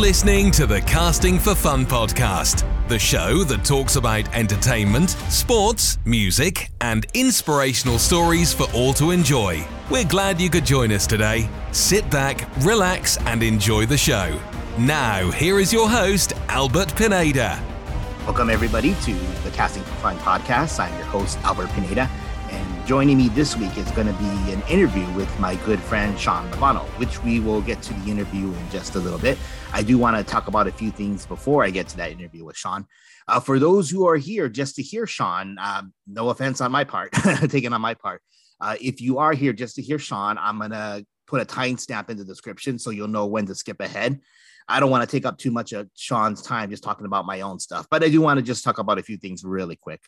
Listening to the Casting for Fun podcast, the show that talks about entertainment, sports, music, and inspirational stories for all to enjoy. We're glad you could join us today. Sit back, relax, and enjoy the show. Now, here is your host, Albert Pineda. Welcome, everybody, to the Casting for Fun podcast. I'm your host, Albert Pineda. Joining me this week is going to be an interview with my good friend, Sean Luevano, which we will get to the interview in just a little bit. I do want to talk about a few things before I get to that interview with Sean. Uh, for those who are here just to hear Sean, um, no offense on my part, taken on my part. Uh, if you are here just to hear Sean, I'm going to put a timestamp in the description so you'll know when to skip ahead. I don't want to take up too much of Sean's time just talking about my own stuff, but I do want to just talk about a few things really quick.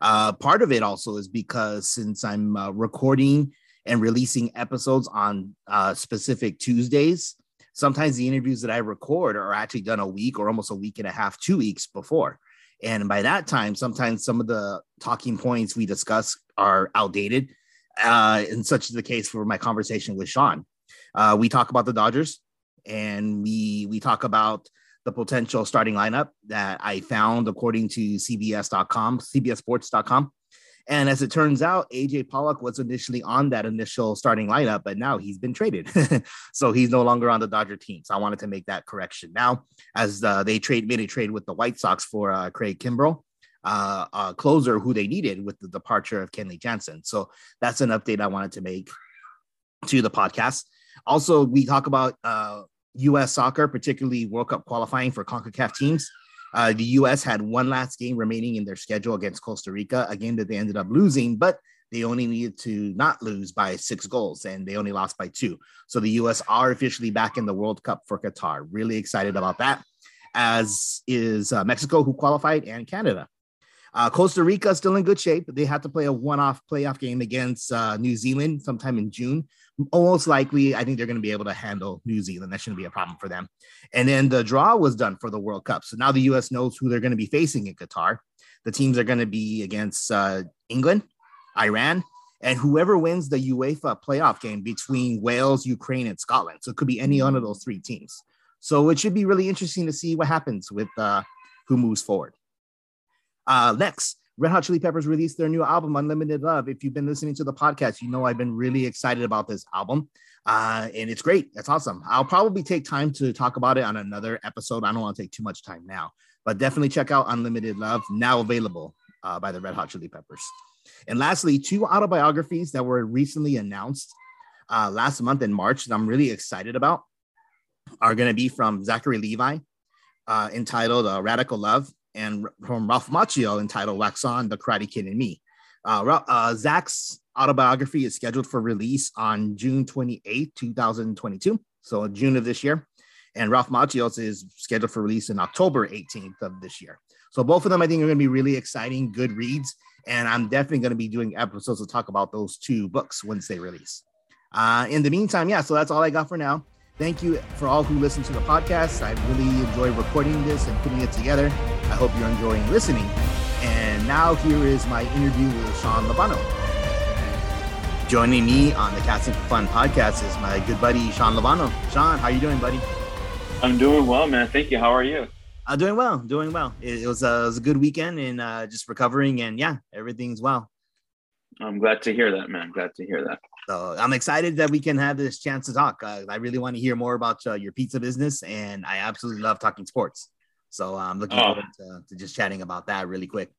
Uh, part of it also is because since I'm uh, recording and releasing episodes on uh, specific Tuesdays, sometimes the interviews that I record are actually done a week or almost a week and a half, two weeks before. And by that time, sometimes some of the talking points we discuss are outdated. Uh, and such is the case for my conversation with Sean. Uh, we talk about the Dodgers, and we we talk about the potential starting lineup that I found according to CBS.com, CBSSports.com. And as it turns out, AJ Pollock was initially on that initial starting lineup, but now he's been traded. so he's no longer on the Dodger team. So I wanted to make that correction. Now, as uh, they trade made a trade with the White Sox for uh, Craig Kimbrel, uh, a closer who they needed with the departure of Kenley Jansen. So that's an update I wanted to make to the podcast. Also, we talk about uh, U.S. soccer, particularly World Cup qualifying for CONCACAF teams. Uh, the U.S. had one last game remaining in their schedule against Costa Rica, a game that they ended up losing, but they only needed to not lose by six goals, and they only lost by two. So the U.S. are officially back in the World Cup for Qatar. Really excited about that, as is uh, Mexico, who qualified, and Canada. Uh, Costa Rica is still in good shape. They had to play a one-off playoff game against uh, New Zealand sometime in June. Almost likely, I think they're going to be able to handle New Zealand. That shouldn't be a problem for them. And then the draw was done for the World Cup. So now the U.S. knows who they're going to be facing in Qatar. The teams are going to be against uh, England, Iran, and whoever wins the UEFA playoff game between Wales, Ukraine, and Scotland. So it could be any one of those three teams. So it should be really interesting to see what happens with uh, who moves forward. Uh, next, Red Hot Chili Peppers released their new album, Unlimited Love. If you've been listening to the podcast, you know I've been really excited about this album. Uh, and it's great. It's awesome. I'll probably take time to talk about it on another episode. I don't want to take too much time now, but definitely check out Unlimited Love, now available uh, by the Red Hot Chili Peppers. And lastly, two autobiographies that were recently announced uh, last month in March that I'm really excited about are going to be from Zachary Levi, uh, entitled uh, Radical Love and from Ralph Macchio entitled Wax On, The Karate Kid and Me. Uh, uh, Zach's autobiography is scheduled for release on June 28, 2022. So June of this year. And Ralph Macchio's is scheduled for release in October 18th of this year. So both of them, I think, are going to be really exciting, good reads. And I'm definitely going to be doing episodes to talk about those two books once they release. Uh, in the meantime, yeah, so that's all I got for now. Thank you for all who listen to the podcast. I really enjoy recording this and putting it together. I hope you're enjoying listening. And now here is my interview with Sean Luevano. Joining me on the Casting for Fun podcast is my good buddy Sean Luevano. Sean, how are you doing, buddy? I'm doing well, man. Thank you. How are you? I'm uh, doing well, doing well. It, it was, uh, it was a good weekend and uh, just recovering, and yeah, everything's well. I'm glad to hear that, man. Glad to hear that. So I'm excited that we can have this chance to talk. Uh, I really want to hear more about uh, your pizza business, and I absolutely love talking sports. So I'm looking oh. forward to, to, just chatting about that really quick.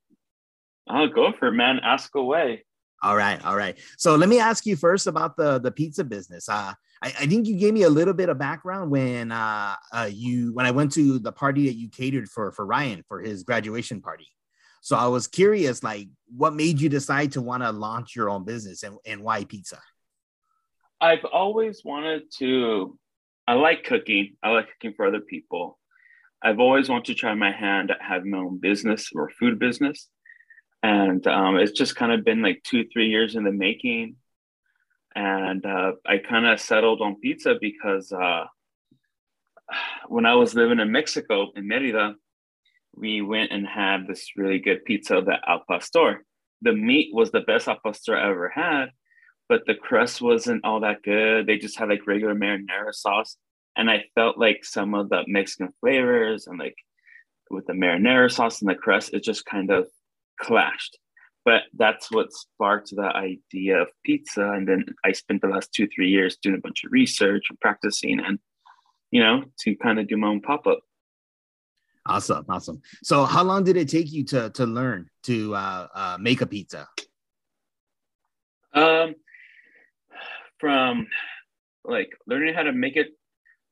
I'll go for it, man. Ask away. All right, all right. So let me ask you first about the the pizza business. Uh, I, I think you gave me a little bit of background when uh, uh, you when I went to the party that you catered for for Ryan for his graduation party. So I was curious, like, what made you decide to want to launch your own business and, and why pizza? I've always wanted to. I like cooking. I like cooking for other people. I've always wanted to try my hand at having my own business or food business, and um, it's just kind of been like two, three years in the making. And uh, I kind of settled on pizza because uh, when I was living in Mexico in Merida, we went and had this really good pizza at Al Pastor. The meat was the best Al Pastor I ever had, but the crust wasn't all that good. They just had like regular marinara sauce and I felt like some of the Mexican flavors and like with the marinara sauce and the crust, it just kind of clashed. But that's what sparked the idea of pizza. And then I spent the last two, three years doing a bunch of research and practicing and, you know, to kind of do my own pop up. Awesome, awesome. So, how long did it take you to to learn to uh, uh, make a pizza? Um, from like learning how to make it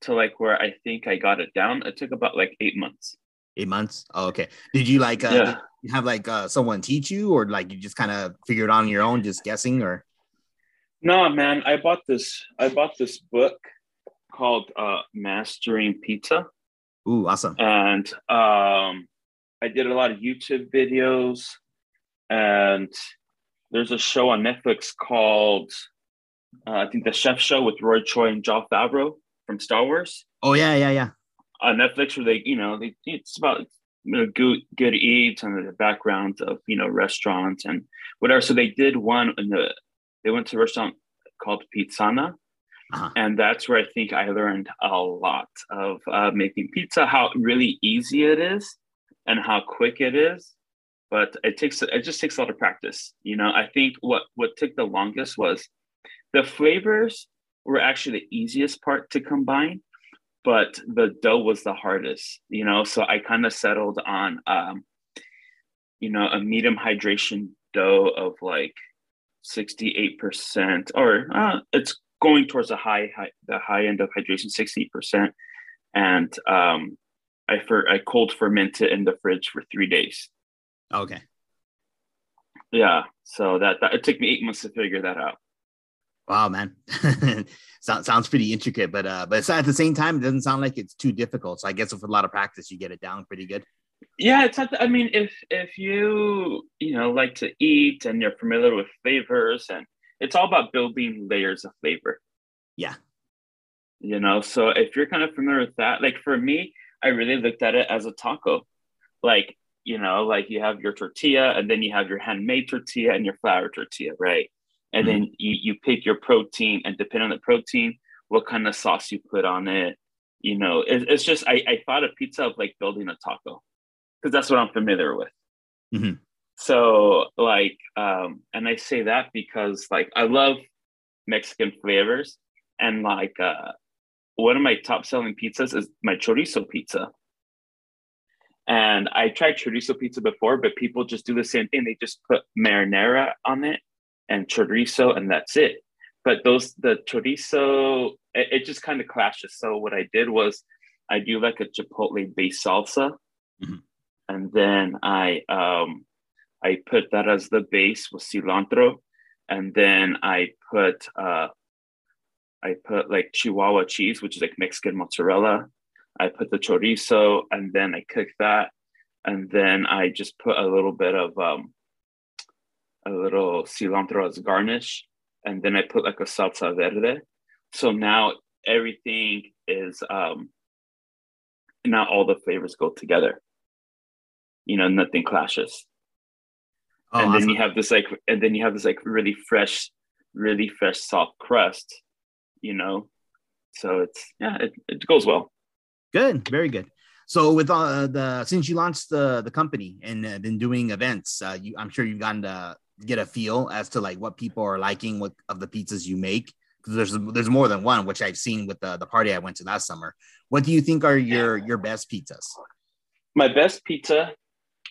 to like where I think I got it down, it took about like eight months. Eight months. Oh, okay. Did you like uh, yeah. you have like uh, someone teach you, or like you just kind of figured on your own, just guessing, or? No, man. I bought this. I bought this book called uh, Mastering Pizza. Ooh, awesome. And um, I did a lot of YouTube videos, and there's a show on Netflix called uh, I think the Chef Show with Roy Choi and Jon Favreau from Star Wars. Oh yeah, yeah, yeah. On Netflix, where they, you know, they, it's about you know, good good eats and the background of you know restaurants and whatever. So they did one in the they went to a restaurant called Pizzana, uh-huh. and that's where I think I learned a lot of uh, making pizza, how really easy it is, and how quick it is. But it takes it just takes a lot of practice. You know, I think what what took the longest was the flavors were actually the easiest part to combine, but the dough was the hardest, you know. So I kind of settled on, um, you know, a medium hydration dough of like 68%, or uh, it's going towards the high, high, the high end of hydration, 60%. And um, I, for, I cold ferment it in the fridge for three days. Okay. Yeah. So that, that it took me eight months to figure that out. Wow, man, sounds sounds pretty intricate, but uh, but at the same time, it doesn't sound like it's too difficult. So I guess with a lot of practice, you get it down pretty good. Yeah, it's not. I mean, if if you you know like to eat and you're familiar with flavors, and it's all about building layers of flavor. Yeah. You know, so if you're kind of familiar with that, like for me, I really looked at it as a taco. Like, you know, like you have your tortilla and then you have your handmade tortilla and your flour tortilla, right? And mm-hmm. then you, you pick your protein and depending on the protein what kind of sauce you put on it you know it, it's just I, I thought of pizza of like building a taco because that's what i'm familiar with mm-hmm. so like um and i say that because like i love mexican flavors and like uh one of my top selling pizzas is my chorizo pizza and I tried chorizo pizza before, but people just do the same thing. They just put marinara on it and chorizo, and that's it. But those the chorizo, it, it just kind of clashes. So what I did was I do like a chipotle based salsa, mm-hmm. and then I um I put that as the base with cilantro, and then I put uh I put like Chihuahua cheese, which is like Mexican mozzarella. I put the chorizo, and then I cook that, and then I just put a little bit of um a little cilantro as garnish, and then I put like a salsa verde. So now everything is um now all the flavors go together. You know, nothing clashes. Oh, and awesome. then you have this like and then you have this like really fresh, really fresh soft crust, you know. So it's yeah, it, it goes well. Good, very good. So with uh, the since you launched the the company and uh, been doing events, uh, you I'm sure you've gotten to get a feel as to like what people are liking what of the pizzas you make because there's there's more than one which i've seen with the, the party i went to last summer. What do you think are your your best pizzas? My best pizza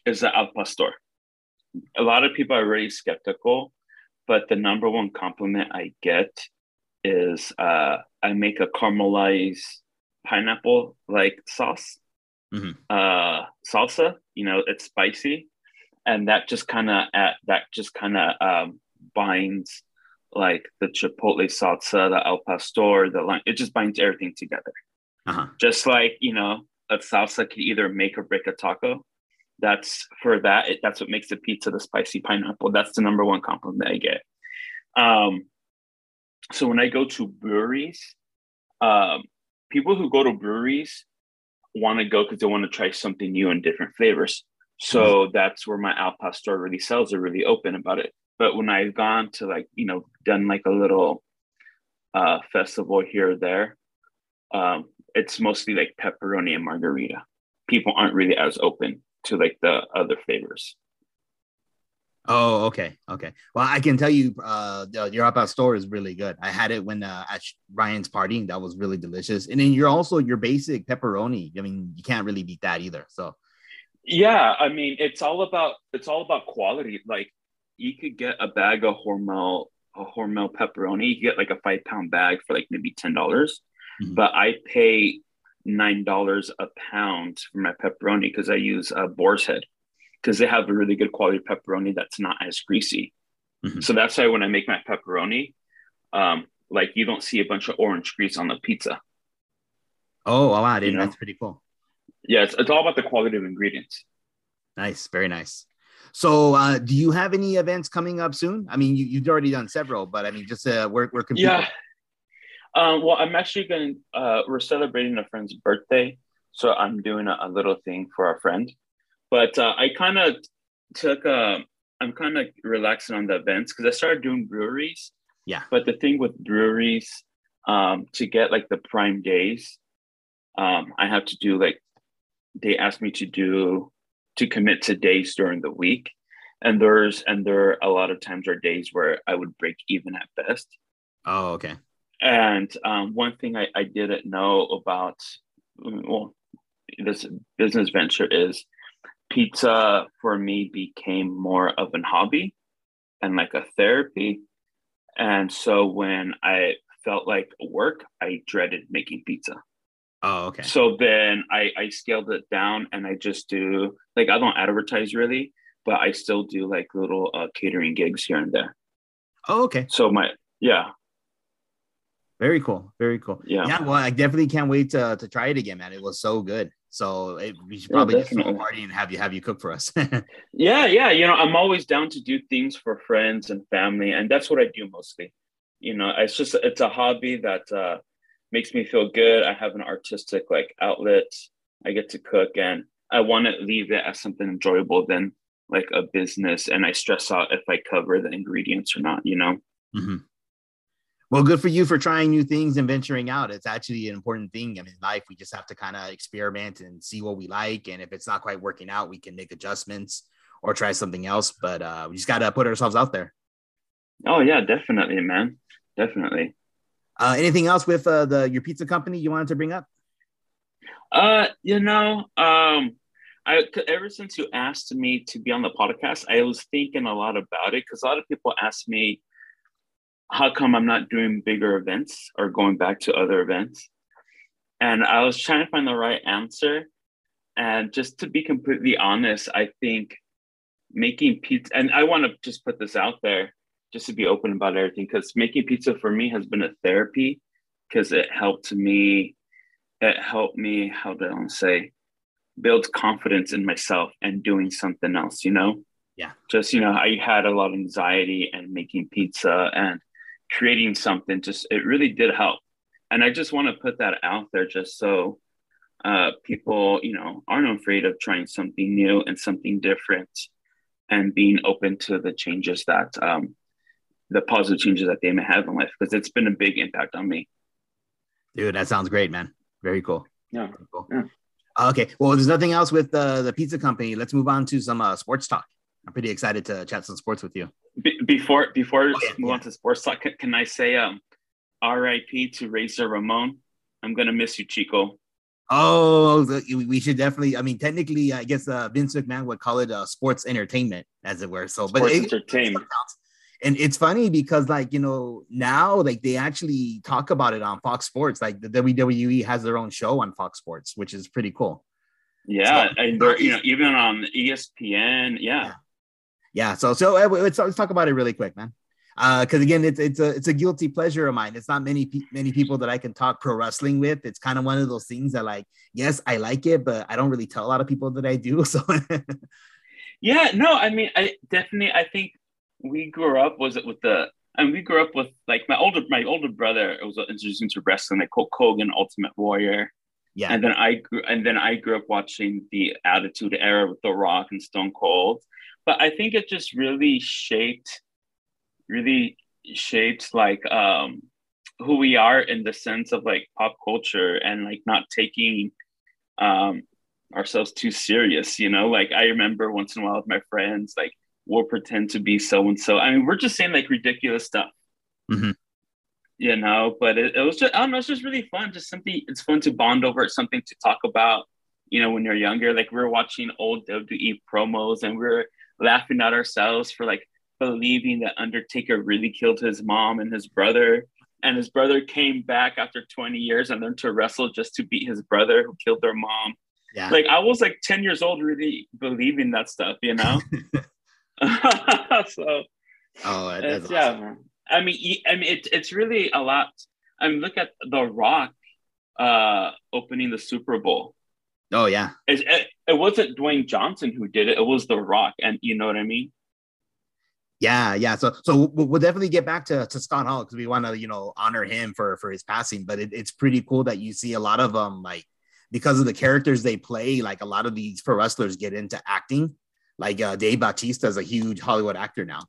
is the al pastor. A lot of people are really skeptical but the number one compliment i get is uh, i make a caramelized pineapple like sauce. Mm-hmm. uh, salsa you know it's spicy and that just kind of that just kind of um, binds like the chipotle salsa, the al pastor, the lime. It just binds everything together. Uh-huh. Just like you know, a salsa can either make or break a taco. That's for that. It, that's what makes the pizza the spicy pineapple. That's the number one compliment I get. Um, so when I go to breweries, um, people who go to breweries want to go because they want to try something new and different flavors. So that's where my Al Pastor really sells are really open about it. But when I've gone to like, you know, done like a little uh, festival here or there, um, it's mostly like pepperoni and margarita. People aren't really as open to like the other flavors. Oh, okay, okay. Well, I can tell you, uh, your Al Pastor is really good. I had it when uh, at Ryan's party. That was really delicious. And then you're also your basic pepperoni. I mean, you can't really beat that either. So, yeah, I mean, it's all about it's all about quality. Like, you could get a bag of Hormel a Hormel pepperoni. You get like a five pound bag for like maybe ten dollars, mm-hmm. but I pay nine dollars a pound for my pepperoni because I use a boar's head because they have a really good quality pepperoni that's not as greasy. Mm-hmm. So that's why when I make my pepperoni, um, like you don't see a bunch of orange grease on the pizza. Oh, wow, dude, you know? that's pretty cool. Yeah, it's, it's all about the quality of ingredients. Nice, very nice. So, uh, do you have any events coming up soon? I mean, you, you've already done several, but I mean, just uh, where, where can yeah. Um, well, I'm actually going. Uh, we're celebrating a friend's birthday, so I'm doing a, a little thing for our friend. But uh, I kind of took a. Uh, I'm kind of relaxing on the events because I started doing breweries. Yeah. But the thing with breweries, um, to get like the prime days, um, I have to do like they asked me to do to commit to days during the week, and there's and there are a lot of times are days where I would break even at best. Oh, okay. And um, one thing I, I didn't know about well, this business venture is pizza for me became more of an hobby and like a therapy. And so when I felt like work, I dreaded making pizza. Oh, okay. So then I, I scaled it down and I just do like I don't advertise really, but I still do like little uh, catering gigs here and there. Oh, okay. So my yeah. Very cool. Very cool. Yeah. Yeah. Well, I definitely can't wait to, to try it again, man. It was so good. So it, we should probably yeah, just throw a party and have you have you cook for us. yeah, yeah. You know, I'm always down to do things for friends and family, and that's what I do mostly. You know, it's just it's a hobby that uh, makes me feel good. I have an artistic like outlet. I get to cook, and I want to leave it as something enjoyable than like a business. And I stress out if I cover the ingredients or not. You know. Mm-hmm. Well, good for you for trying new things and venturing out. It's actually an important thing. I mean, in life, we just have to kind of experiment and see what we like. And if it's not quite working out, we can make adjustments or try something else. But uh, we just got to put ourselves out there. Oh, yeah, definitely, man. Definitely. Uh, anything else with uh, the your pizza company you wanted to bring up? Uh, you know, um, I ever since you asked me to be on the podcast, I was thinking a lot about it because a lot of people ask me, how come I'm not doing bigger events or going back to other events? And I was trying to find the right answer. And just to be completely honest, I think making pizza, and I want to just put this out there just to be open about everything, because making pizza for me has been a therapy because it helped me, it helped me, how do I say, build confidence in myself and doing something else, you know? Yeah. Just, you know, I had a lot of anxiety and making pizza and creating something just it really did help and i just want to put that out there just so uh, people you know aren't afraid of trying something new and something different and being open to the changes that um, the positive changes that they may have in life because it's been a big impact on me dude that sounds great man very cool yeah, cool. yeah. okay well there's nothing else with uh, the pizza company let's move on to some uh, sports talk i'm pretty excited to chat some sports with you be- before before oh, yeah, move yeah. on to sports talk, can, can I say um, R.I.P. to Razor Ramon? I'm gonna miss you, Chico. Oh, we should definitely. I mean, technically, I guess uh, Vince McMahon would call it uh, sports entertainment, as it were. So, sports but it, entertainment. And it's funny because, like you know, now like they actually talk about it on Fox Sports. Like the WWE has their own show on Fox Sports, which is pretty cool. Yeah, so, and they're you know even on ESPN. Yeah. yeah yeah. So so uh, let's let's talk about it really quick, man. Because uh, again, it's it's a it's a guilty pleasure of mine. It's not many many people that I can talk pro wrestling with. It's kind of one of those things that like, yes, I like it, but I don't really tell a lot of people that I do. So. yeah. No. I mean, I definitely. I think we grew up. Was it with the? I mean, we grew up with like my older my older brother was introduced into wrestling, like Hulk Hogan, Ultimate Warrior. Yeah. And then I grew and then I grew up watching the Attitude Era with The Rock and Stone Cold but I think it just really shaped, really shaped like um, who we are in the sense of like pop culture and like not taking um ourselves too serious you know like i remember once in a while with my friends like we'll pretend to be so and so i mean we're just saying like ridiculous stuff. Mhm. you know but it, it was just i don't know it's just really fun. Just something it's fun to bond over it's something to talk about you know when you're younger. Like we are watching old wwe promos and we are laughing at ourselves for like believing that undertaker really killed his mom and his brother. And his brother came back after 20 years and learned to wrestle just to beat his brother who killed their mom. Yeah. like i was like 10 years old really believing that stuff you know so oh, that- that's yeah awesome. i mean i mean it, it's really a lot i mean look at the rock uh opening the super bowl Oh yeah. it, it, it wasn't dwayne johnson who did it it was the rock and you know what i mean Yeah, yeah. So, so we'll, definitely get back to, to Scott Hall because we want to, you know, honor him for for his passing. But it, it's pretty cool that you see a lot of um like because of the characters they play. Like a lot of these pro wrestlers get into acting. Like uh, Dave Bautista is a huge Hollywood actor now,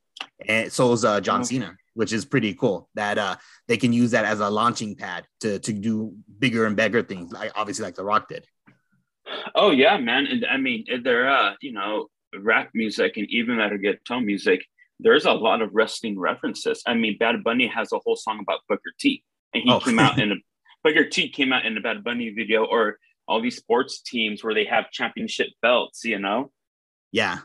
and so is uh, John Oh. Cena, which is pretty cool. That uh they can use that as a launching pad to to do bigger and bigger things. Like obviously, like The Rock did. oh yeah man and i mean there uh you know rap music and even guitar music there's a lot of wrestling references i mean bad bunny has a whole song about booker t and he Oh. came out in a booker t came out in a bad bunny video or all these sports teams where they have championship belts you know Yeah.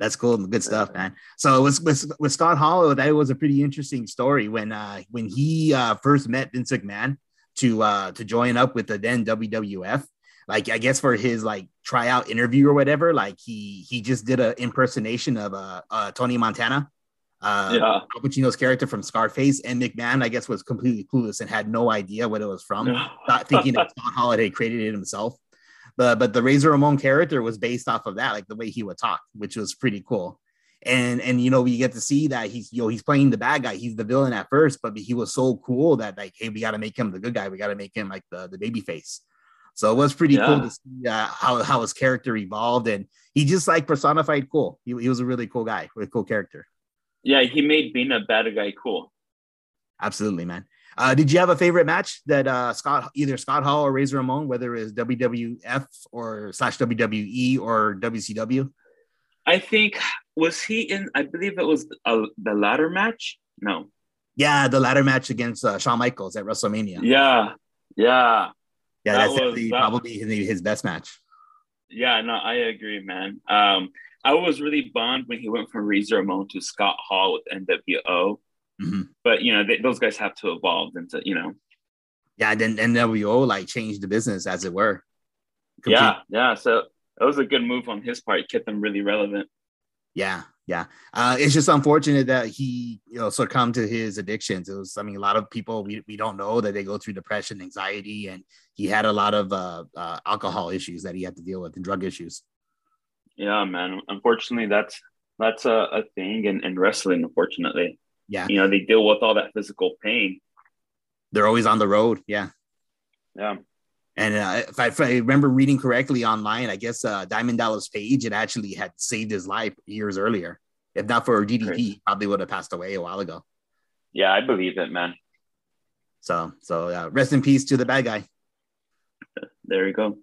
That's cool. Good stuff, man. So with, with, with Scott Hall, that was a pretty interesting story when uh when he uh first met Vince McMahon to uh to join up with the then WWF. Like I guess for his like tryout interview or whatever, like he he just did an impersonation of uh, uh Tony Montana. Uh yeah Al Pacino's character from Scarface and McMahon, I guess, was completely clueless and had no idea what it was from not thinking that Scott had created it himself. But but the Razor Ramon character was based off of that, like the way he would talk, which was pretty cool. And and you know, we get to see that he's you know he's playing the bad guy, he's the villain at first, but he was so cool that like, hey, we got to make him the good guy, we got to make him like the the baby face. So it was pretty cool to see uh, how how his character evolved, and he just like personified cool. He, he was a really cool guy with a cool character. yeah he made being a bad guy cool Absolutely, man. Uh, did you have a favorite match that uh, Scott, either Scott Hall or Razor Ramon, whether it was WWF or slash WWE or WCW? i think was he in i believe it was uh, the ladder match no Yeah, the ladder match against uh, Shawn Michaels at WrestleMania. yeah yeah yeah, that that's was- that- probably his, his best match. Yeah, no, I agree, man. Um, I was really bummed when he went from Razor Ramon to Scott Hall with NWO, Mhm. but you know they, those guys have to evolve into you know. Yeah, then NWO like changed the business as it were. Yeah, yeah. So it was a good move on his part. Kept them really relevant. Yeah, yeah. Uh, it's just unfortunate that he, you know, succumbed to his addictions. It was, I mean, a lot of people we, we don't know that they go through depression, anxiety, and he had a lot of uh, uh, alcohol issues that he had to deal with and drug issues. Yeah, man. Unfortunately, that's that's a, a thing in, in wrestling. Unfortunately, Yeah, you know they deal with all that physical pain. they're always on the road. Yeah. Yeah, And uh, if, I, if I remember reading correctly online, I guess uh, Diamond Dallas Page it actually had saved his life years earlier. If not for DDP, probably would have passed away a while ago. yeah, I believe it, man. So, so uh, rest in peace to the bad guy. There you go.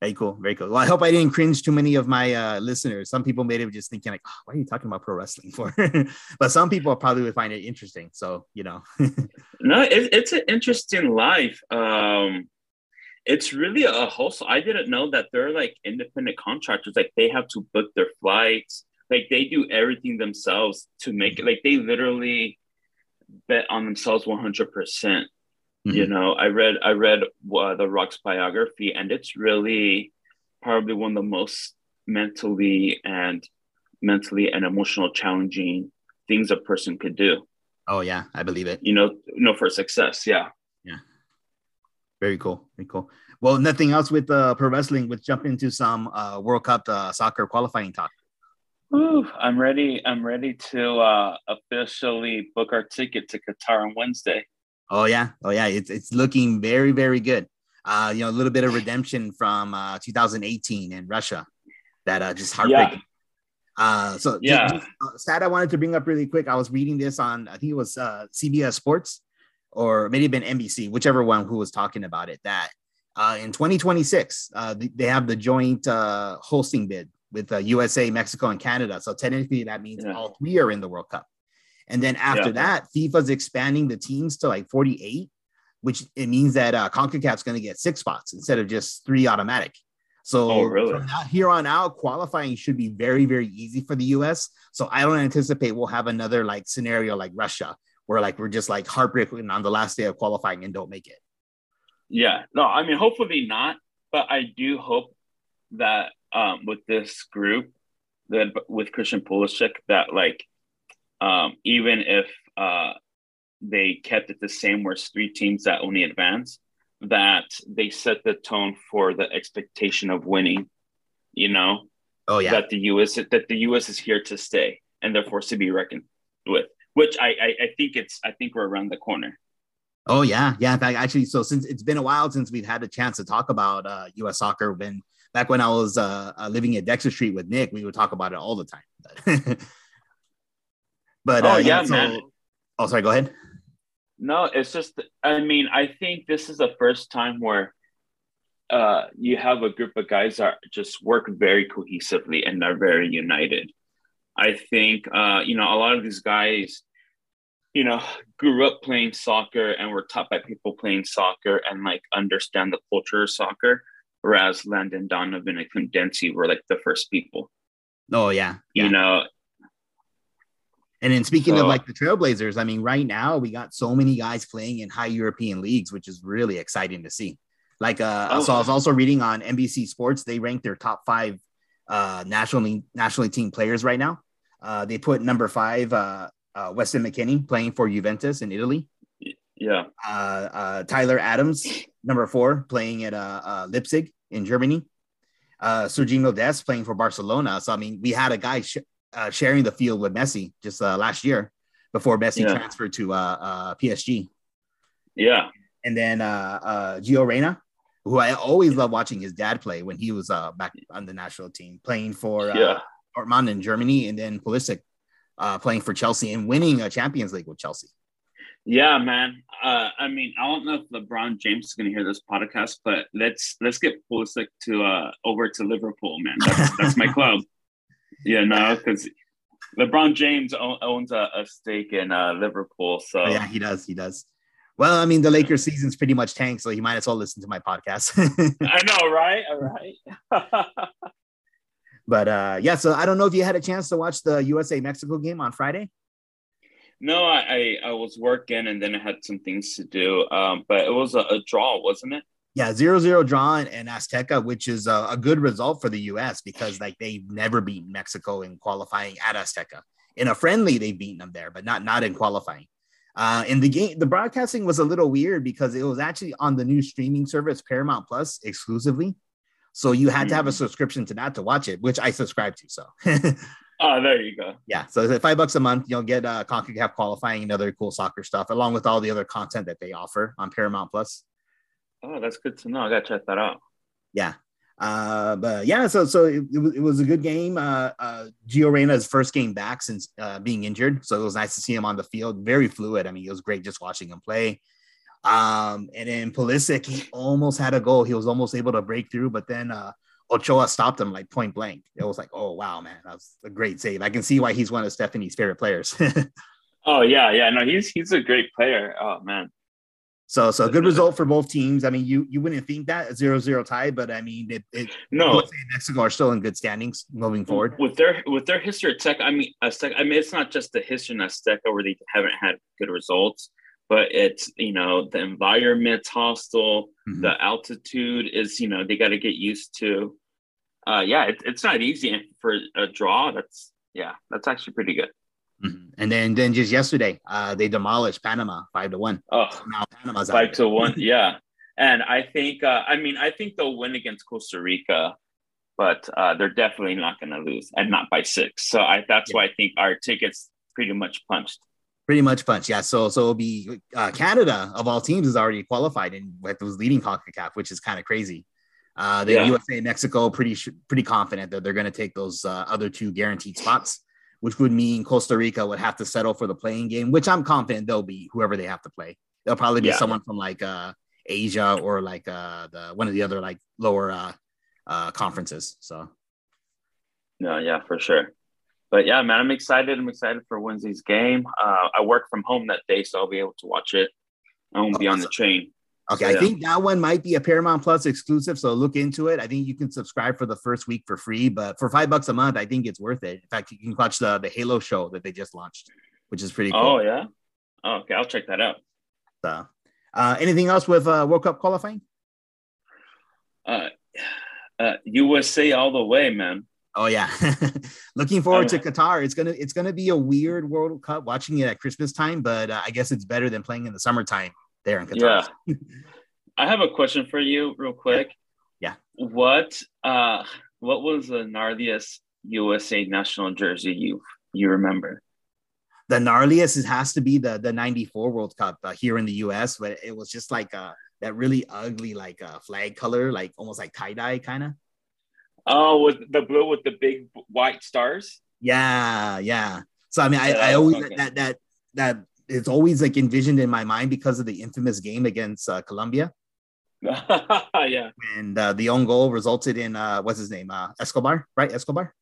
Very cool, very cool. Well, I hope I didn't cringe too many of my uh, listeners. Some people may have just thinking like, oh, "Why are you talking about pro wrestling for?" but some people probably would find it interesting. So, you know, No, it, it's an interesting life. Um, it's really a whole. I didn't know that they're like independent contractors. Like they have to book their flights. Like they do everything themselves to make it. Like they literally bet on themselves one hundred percent. You Mhm. know, I read I read uh, the Rock's biography, and it's really probably one of the most mentally and mentally and emotional challenging things a person could do. oh yeah, I believe it. You know, you know, for success. Yeah. Yeah. Very cool, very cool. Well, nothing else with uh, pro wrestling. Let's jump into some uh, World Cup uh, soccer qualifying talk. Whew, I'm ready. I'm ready to uh, officially book our ticket to Qatar on Wednesday. Oh yeah, oh yeah, it's it's looking very very good. Uh, you know, a little bit of redemption from uh, 2018 in Russia, that uh, just heartbreaking. Uh, so Yeah. just, uh, stat I wanted to bring up really quick. I was reading this on I think it was uh, CBS Sports. or maybe it been NBC, whichever one who was talking about it, that uh, in 2026, uh, they have the joint uh, hosting bid with USA, uh, Mexico, and Canada. So technically, that means yeah. all three are in the World Cup. And then after yeah. that, FIFA's expanding the teams to like 48, which it means that uh, CONCACAF's going to get six spots instead of just three automatic. So oh, really? from here on out, qualifying should be very, very easy for the US. So I don't anticipate we'll have another like scenario like Russia, where like we're just like heartbreaking on the last day of qualifying and don't make it. Yeah, no, I mean hopefully not, but I do hope that um, with this group, that with Christian Pulisic, that like um, even if uh, they kept it the same, where it's three teams that only advance, that they set the tone for the expectation of winning. You know, oh yeah, that the U.S. that the U.S. is here to stay and they're forced to be reckoned with. Which I, I I think it's I think we're around the corner. Oh yeah, yeah. In fact, actually, so since it's been a while since we've had a chance to talk about uh, U.S. soccer, when back when I was uh, uh, living at Dexter Street with Nick, we would talk about it all the time. but oh uh, yeah, so, man. Oh, sorry. Go ahead. No, it's just. I mean, I think this is the first time where uh, you have a group of guys that just work very cohesively and are very united. I think uh, you know a lot of these guys, you know, grew up playing soccer and were taught by people playing soccer and like understand the culture of soccer whereas Landon Donovan and Clint Dempsey were like the first people. Oh yeah, yeah. you know. And then speaking of like the Trailblazers, I mean, right now we got so many guys playing in high European leagues, which is really exciting to see. Like, uh, oh. so I was also reading on NBC Sports, they ranked their top five uh, national national team players right now. Uh, they put number five, uh, uh, Weston McKennie, playing for Juventus in Italy. Yeah. Uh, uh, Tyler Adams, number four, playing at uh, uh Leipzig in Germany. Uh, Sergiño Dest playing for Barcelona. So I mean, we had a guy sh- uh, sharing the field with Messi just uh, last year before Messi yeah. transferred to uh, uh, PSG. Yeah. And then uh, uh, Gio Reyna, who I always love watching his dad play when he was uh, back on the national team, playing for uh, yeah. Dortmund in Germany, and then Pulisic uh, playing for Chelsea and winning a Champions League with Chelsea. Yeah, man. Uh, I mean, I don't know if LeBron James is going to hear this podcast, but let's let's get Pulisic to uh, over to Liverpool, man. That's, that's my club. Yeah, no, because LeBron James owns a, a stake in uh, Liverpool. So oh, yeah, he does. He does. Well, I mean, the Lakers season's pretty much tanked, so he might as well listen to my podcast. I know, right? All right. but uh, yeah, so I don't know if you had a chance to watch the USA Mexico game on Friday. No, I, I was working and then I had some things to do. Um, but it was a, a draw, wasn't it? Yeah, zero zero draw in, in Azteca, which is a, a, good result for the U.S. because like they've never beaten Mexico in qualifying at Azteca. In a friendly, they've beaten them there, but not not in qualifying. Uh, in the game, the broadcasting was a little weird because it was actually on the new streaming service Paramount Plus exclusively. So you had mm-hmm. to have a hmm. subscription to that to watch it, which I subscribe to. So Oh, there you go. Yeah. So five bucks a month, you'll get uh CONCACAF qualifying and other cool soccer stuff, along with all the other content that they offer on Paramount Plus. Oh, that's good to know. I gotta check that out. Yeah. Uh, but yeah, so so it, it, was, it was a good game. Uh, uh, Gio Reyna's first game back since uh, being injured, so it was nice to see him on the field. Very fluid. I mean, it was great just watching him play. Um, and then Pulisic, he almost had a goal. He was almost able to break through, but then uh, Ochoa stopped him like point blank. It was like, oh wow, man, that was a great save. I can see why he's one of Stephanie's favorite players. oh yeah, yeah, no, he's he's a great player. Oh man. So so good result for both teams. I mean, you you wouldn't think that a zero zero tie, but I mean, it, it no Mexico are still in good standings moving forward with their with their history at Tech. I mean, Azteca, I mean, it's not just the history in Azteca where they haven't had good results but it's you know the environment's hostile mm-hmm. the altitude is you know they got to get used to uh yeah it, it's not easy for a draw that's yeah that's actually pretty good mm-hmm. and then then just yesterday uh they demolished panama five to one oh now panama's five to one yeah and i think uh i mean i think they'll win against costa rica but uh they're definitely not going to lose and not by six so i that's yeah. why i think our tickets pretty much punched Pretty much punched, yeah. So so it'll be uh, Canada of all teams is already qualified and was leading Concacaf, which is kind of crazy. Uh, the yeah. USA and Mexico pretty pretty confident that they're going to take those uh, other two guaranteed spots, which would mean Costa Rica would have to settle for the playing game, which I'm confident they'll be whoever they have to play. It'll probably be Yeah. someone from like uh Asia or like uh the one of the other like lower uh uh conferences. So No, yeah, for sure. But yeah, man, I'm excited. I'm excited for Wednesday's game. Uh, I work from home that day, so I'll be able to watch it. I won't be on the train. Okay, So, I think that one might be a Paramount Plus exclusive. So look into it. I think you can subscribe for the first week for free, but for five bucks a month, I think it's worth it. In fact, you can watch the the Halo show that they just launched, which is pretty cool. Oh yeah. Oh, okay, I'll check that out. So, uh, anything else with uh, World Cup qualifying? Uh, uh, USA all the way, man. Oh yeah, looking forward to Um, Qatar. It's gonna it's gonna be a weird World Cup watching it at Christmas time, but uh, I guess it's better than playing in the summertime there in Qatar. Yeah. I have a question for you, real quick. Yeah. What uh, what was the gnarliest USA national jersey you you remember? The gnarliest it has to be the the '94 World Cup uh, here in the U.S., but it was just like uh, that really ugly like uh, flag color, like almost like tie dye kind of. Oh, with the blue with the big white stars. Yeah, yeah. So I mean, I, I always okay. that that that it's always like envisioned in my mind because of the infamous game against uh, Colombia. yeah, and uh, the own goal resulted in uh, what's his name uh, Escobar, right? Escobar.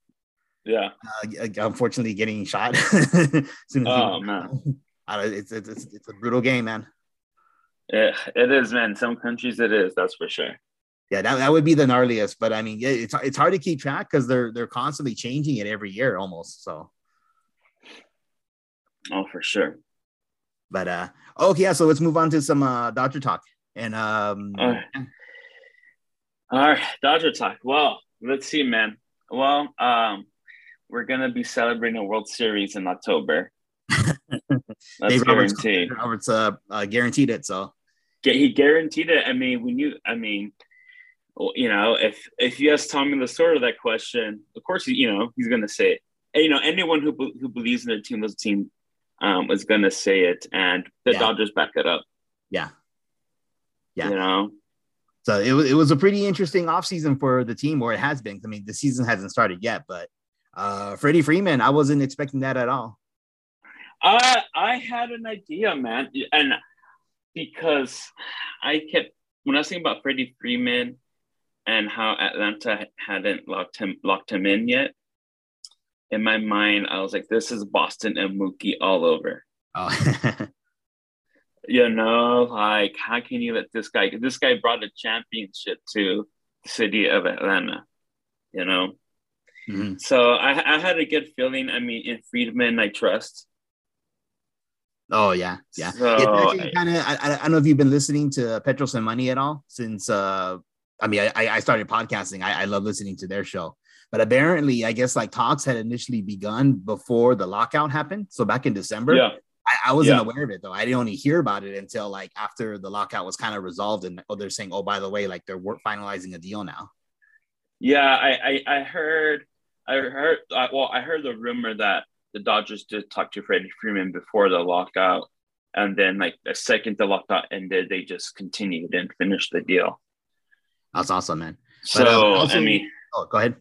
yeah. Uh, unfortunately, getting shot. as as Oh man, it's, it's it's it's a brutal game, man. it, it is, man. Some countries it is. That's for sure. Yeah, that, that would be the gnarliest. But I mean, yeah, it's it's hard to keep track because they're they're constantly changing it every year almost. So, Oh, for sure. But uh, okay, yeah. So let's move on to some uh, Dodger talk. And um, All right. All right, Dodger talk. Well, let's see, man. Well, um, we're gonna be celebrating a World Series in October. That's Roberts, guaranteed. Roberts uh, uh, guaranteed it. So Gu- He guaranteed it. I mean, we knew. I mean, you know, if if you ask Tommy Lasorda that question, of course, you know, he's gonna say it. And, you know, anyone who who believes in their team, this team, um, is gonna say it, and the Yeah. Dodgers back it up. yeah, Yeah. You know. so it was it was a pretty interesting offseason for the team, or it has been. I mean, the season hasn't started yet, but uh, Freddie Freeman, I wasn't expecting that at all. I I had an idea, man, and because I kept when I was thinking about Freddie Freeman and how Atlanta hadn't locked him locked him in yet. In my mind, I was like, "This is Boston and Mookie all over." Oh, You know, like how can you let this guy? This guy brought a championship to the city of Atlanta. You know, Mhm. so I I had a good feeling. I mean, in Friedman, I trust. oh yeah, yeah. So, it's kind of. I, I I don't know if you've been listening to Petros and Money at all since. uh I mean, I, I started podcasting. I, I love listening to their show, but apparently, I guess like talks had initially begun before the lockout happened. So back in December, Yeah. I, I wasn't Yeah. aware of it though. I didn't only hear about it until like after the lockout was kind of resolved, and oh, they're saying, oh, by the way, like they're work finalizing a deal now. Yeah, I, I, I heard, I heard, uh, well, I heard the rumor that the Dodgers did talk to Freddie Freeman before the lockout, and then like the second the lockout ended, they just continued and finished the deal. That's awesome, man. So But, uh, also- I mean, Oh, go ahead.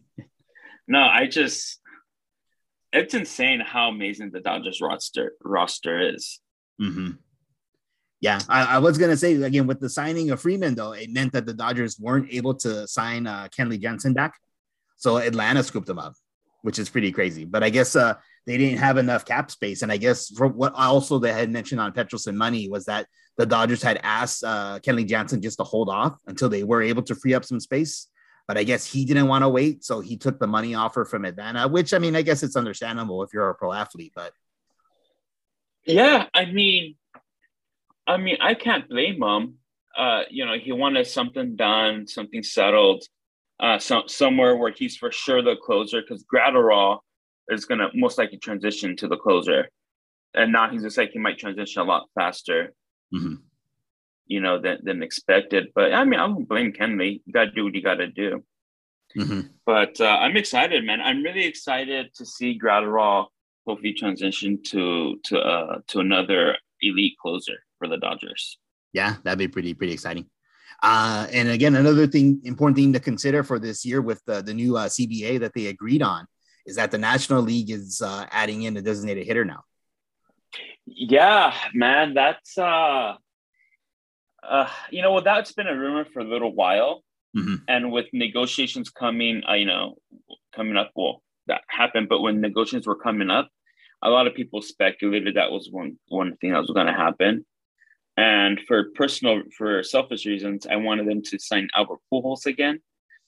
No, I just, it's insane how amazing the Dodgers roster roster is. hmm Yeah, I, I was gonna say again with the signing of Freeman though, it meant that the Dodgers weren't able to sign uh, Kenley Jansen back, so Atlanta scooped him up, which is pretty crazy. But I guess uh, they didn't have enough cap space, and I guess for what also they had mentioned on Petros and Money was that the Dodgers had asked uh, Kenley Jansen just to hold off until they were able to free up some space. But I guess he didn't want to wait, so he took the money offer from Atlanta. Which I mean, I guess it's understandable if you're a pro athlete, but Yeah, I mean, I mean, I can't blame him. Uh, you know, he wanted something done, something settled, uh, some somewhere where he's for sure the closer because Graterol is gonna most likely transition to the closer, and now he's just like he might transition a lot faster, Mhm. You know, than than expected. But I mean, I don't blame Kenley. You gotta do what you gotta do. Mhm. But uh, I'm excited, man. I'm really excited to see Graterol hopefully transition to to uh to another elite closer for the Dodgers. yeah, that'd be pretty pretty exciting. Uh, and again, another thing, important thing to consider for this year with the, the new uh, CBA that they agreed on is that the National League is uh, adding in a designated hitter now. Yeah, man, that's uh Uh, you know, well, that's been a rumor for a little while, Mhm. and with negotiations coming, uh, you know, coming up, well, that happened. But when negotiations were coming up, a lot of people speculated that was one one thing that was going to happen. And for personal, for selfish reasons, I wanted them to sign Albert Pujols again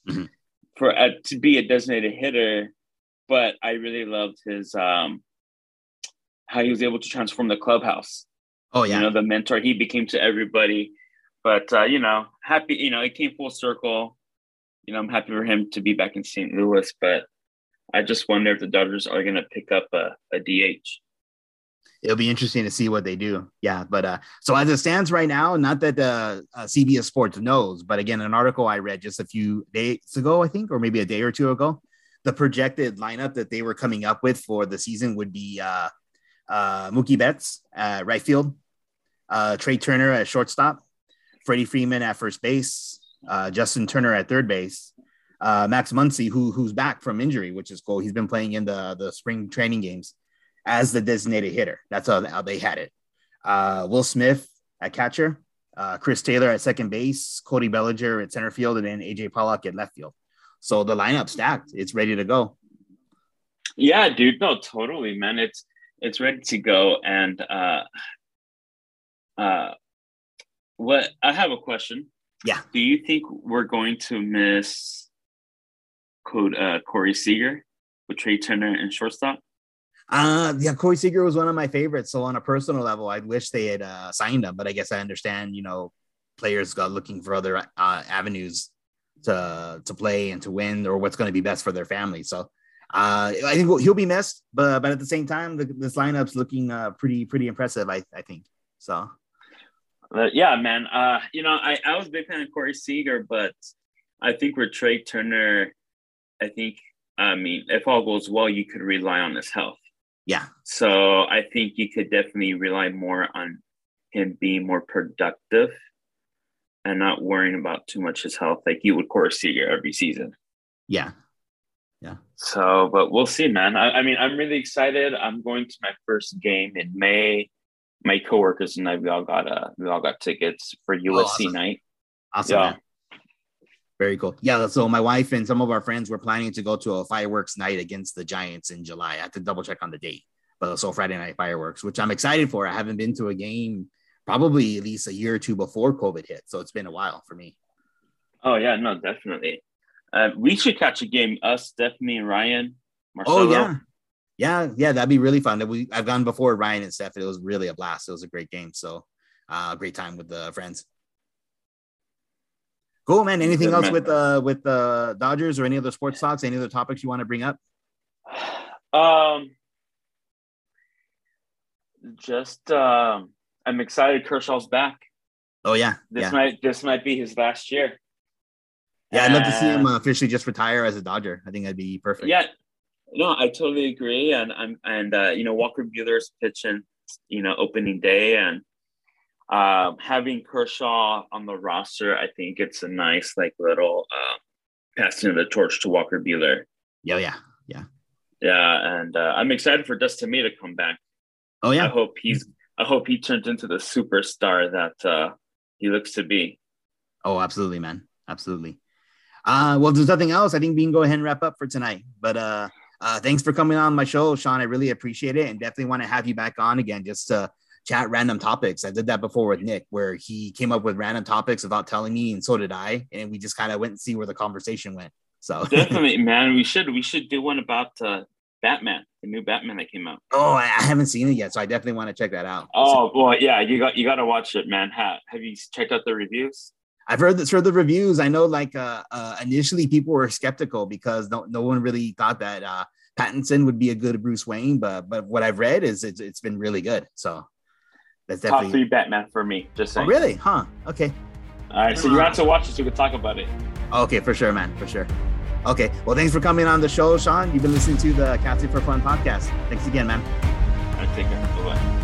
Mhm. for uh, to be a designated hitter. But I really loved his um, how he was able to transform the clubhouse Oh yeah. you know the mentor he became to everybody but uh, you know happy you know it came full circle you know i'm happy for him to be back in st louis but i just wonder if the dodgers are going to pick up a, a dh It'll be interesting to see what they do. Yeah, but uh, so as it stands right now, not that uh, uh, CBS Sports knows, but again, an article I read just a few days ago, I think, or maybe a day or two ago, the projected lineup that they were coming up with for the season would be uh, uh, Mookie Betts at right field, uh, Trea Turner at shortstop, Freddie Freeman at first base, uh, Justin Turner at third base, uh, Max Muncy, who who's back from injury, which is cool. He's been playing in the the spring training games as the designated hitter. That's how, how they had it. Uh, Will Smith at catcher, uh, Chris Taylor at second base, Cody Bellinger at center field, and then AJ Pollock at left field. So the lineup stacked. It's ready to go. yeah dude no totally man it's it's ready to go and uh uh what i have a question Yeah. do you think we're going to miss quote uh corey seager with trea turner and shortstop Uh, yeah, Corey Seager was one of my favorites. So on a personal level, I'd wish they had uh, signed him, but I guess I understand, you know, players got looking for other uh, avenues to to play and to win or what's going to be best for their family. So uh, I think he'll be missed, but but at the same time, the, this lineup's looking uh, pretty pretty impressive. I I think so. Uh, yeah, man. Uh, you know, I, I was a big fan of Corey Seager, but I think with Trea Turner, I think, I mean, if all goes well, you could rely on his health. Yeah, So I think you could definitely rely more on him being more productive and not worrying about too much his health like you would Corey Seager every season. yeah, So, but we'll see, man. I, I mean, I'm really excited. I'm going to my first game in May. My coworkers and I, we all got uh, we all got tickets for USC awesome. night. awesome. Yeah. man. Very cool. Yeah. So my wife and some of our friends were planning to go to a fireworks night against the Giants in July. I have to double check on the date, but so Friday night fireworks, which I'm excited for. I haven't been to a game probably at least a year or two before COVID hit, so it's been a while for me. Oh yeah, no, definitely. Uh, we should catch a game. Us, Stephanie, and Ryan. Marcelo. Oh yeah, yeah, yeah. That'd be really fun. We I've gone before Ryan and Steph. It was really a blast. It was a great game. So, uh, great time with the friends. Cool, man. Anything Good, else man. with uh with the Dodgers or any other sports talks? Any other topics you want to bring up? Um, just um, I'm excited. Kershaw's back. Oh yeah, This yeah, might this might be his last year. Yeah. I'd love to see him uh, officially just retire as a Dodger. I think that'd be perfect. Yeah, no, I totally agree. And I'm and uh, you know Walker Buehler's pitching, you know, opening day, and um, having Kershaw on the roster, I think it's a nice like little uh, passing of the torch to Walker Bueller. yeah, yeah, yeah. Yeah, and uh, I'm excited for Dustin May to come back. Oh yeah, I hope he's I hope he turns into the superstar that uh, he looks to be. oh absolutely, man, absolutely. Uh, well, there's nothing else. I think we can go ahead and wrap up for tonight. But uh, uh, thanks for coming on my show, Sean. I really appreciate it, and definitely want to have you back on again just to chat random topics. I did that before with Nick, where he came up with random topics without telling me, and so did I, and we just kind of went and see where the conversation went. So Definitely, man. We should we should do one about uh, Batman, the new Batman that came out. oh, I haven't seen it yet, so I definitely want to check that out. Oh boy, yeah, you got you got to watch it, man. Ha, have you checked out the reviews? I've heard this heard the reviews. I know, like uh, uh, initially people were skeptical because no no one really thought that uh, Pattinson would be a good Bruce Wayne, but but what I've read is it's, it's been really good. So that's definitely Top three Batman for me. Just oh, saying. really, huh? Okay, All right, so you have to watch it so we can talk about it. okay, for sure, man, for sure. Okay, well, thanks for coming on the show, Sean. You've been listening to the Casting for Fun podcast. Thanks again, man. All right, take care. Bye bye.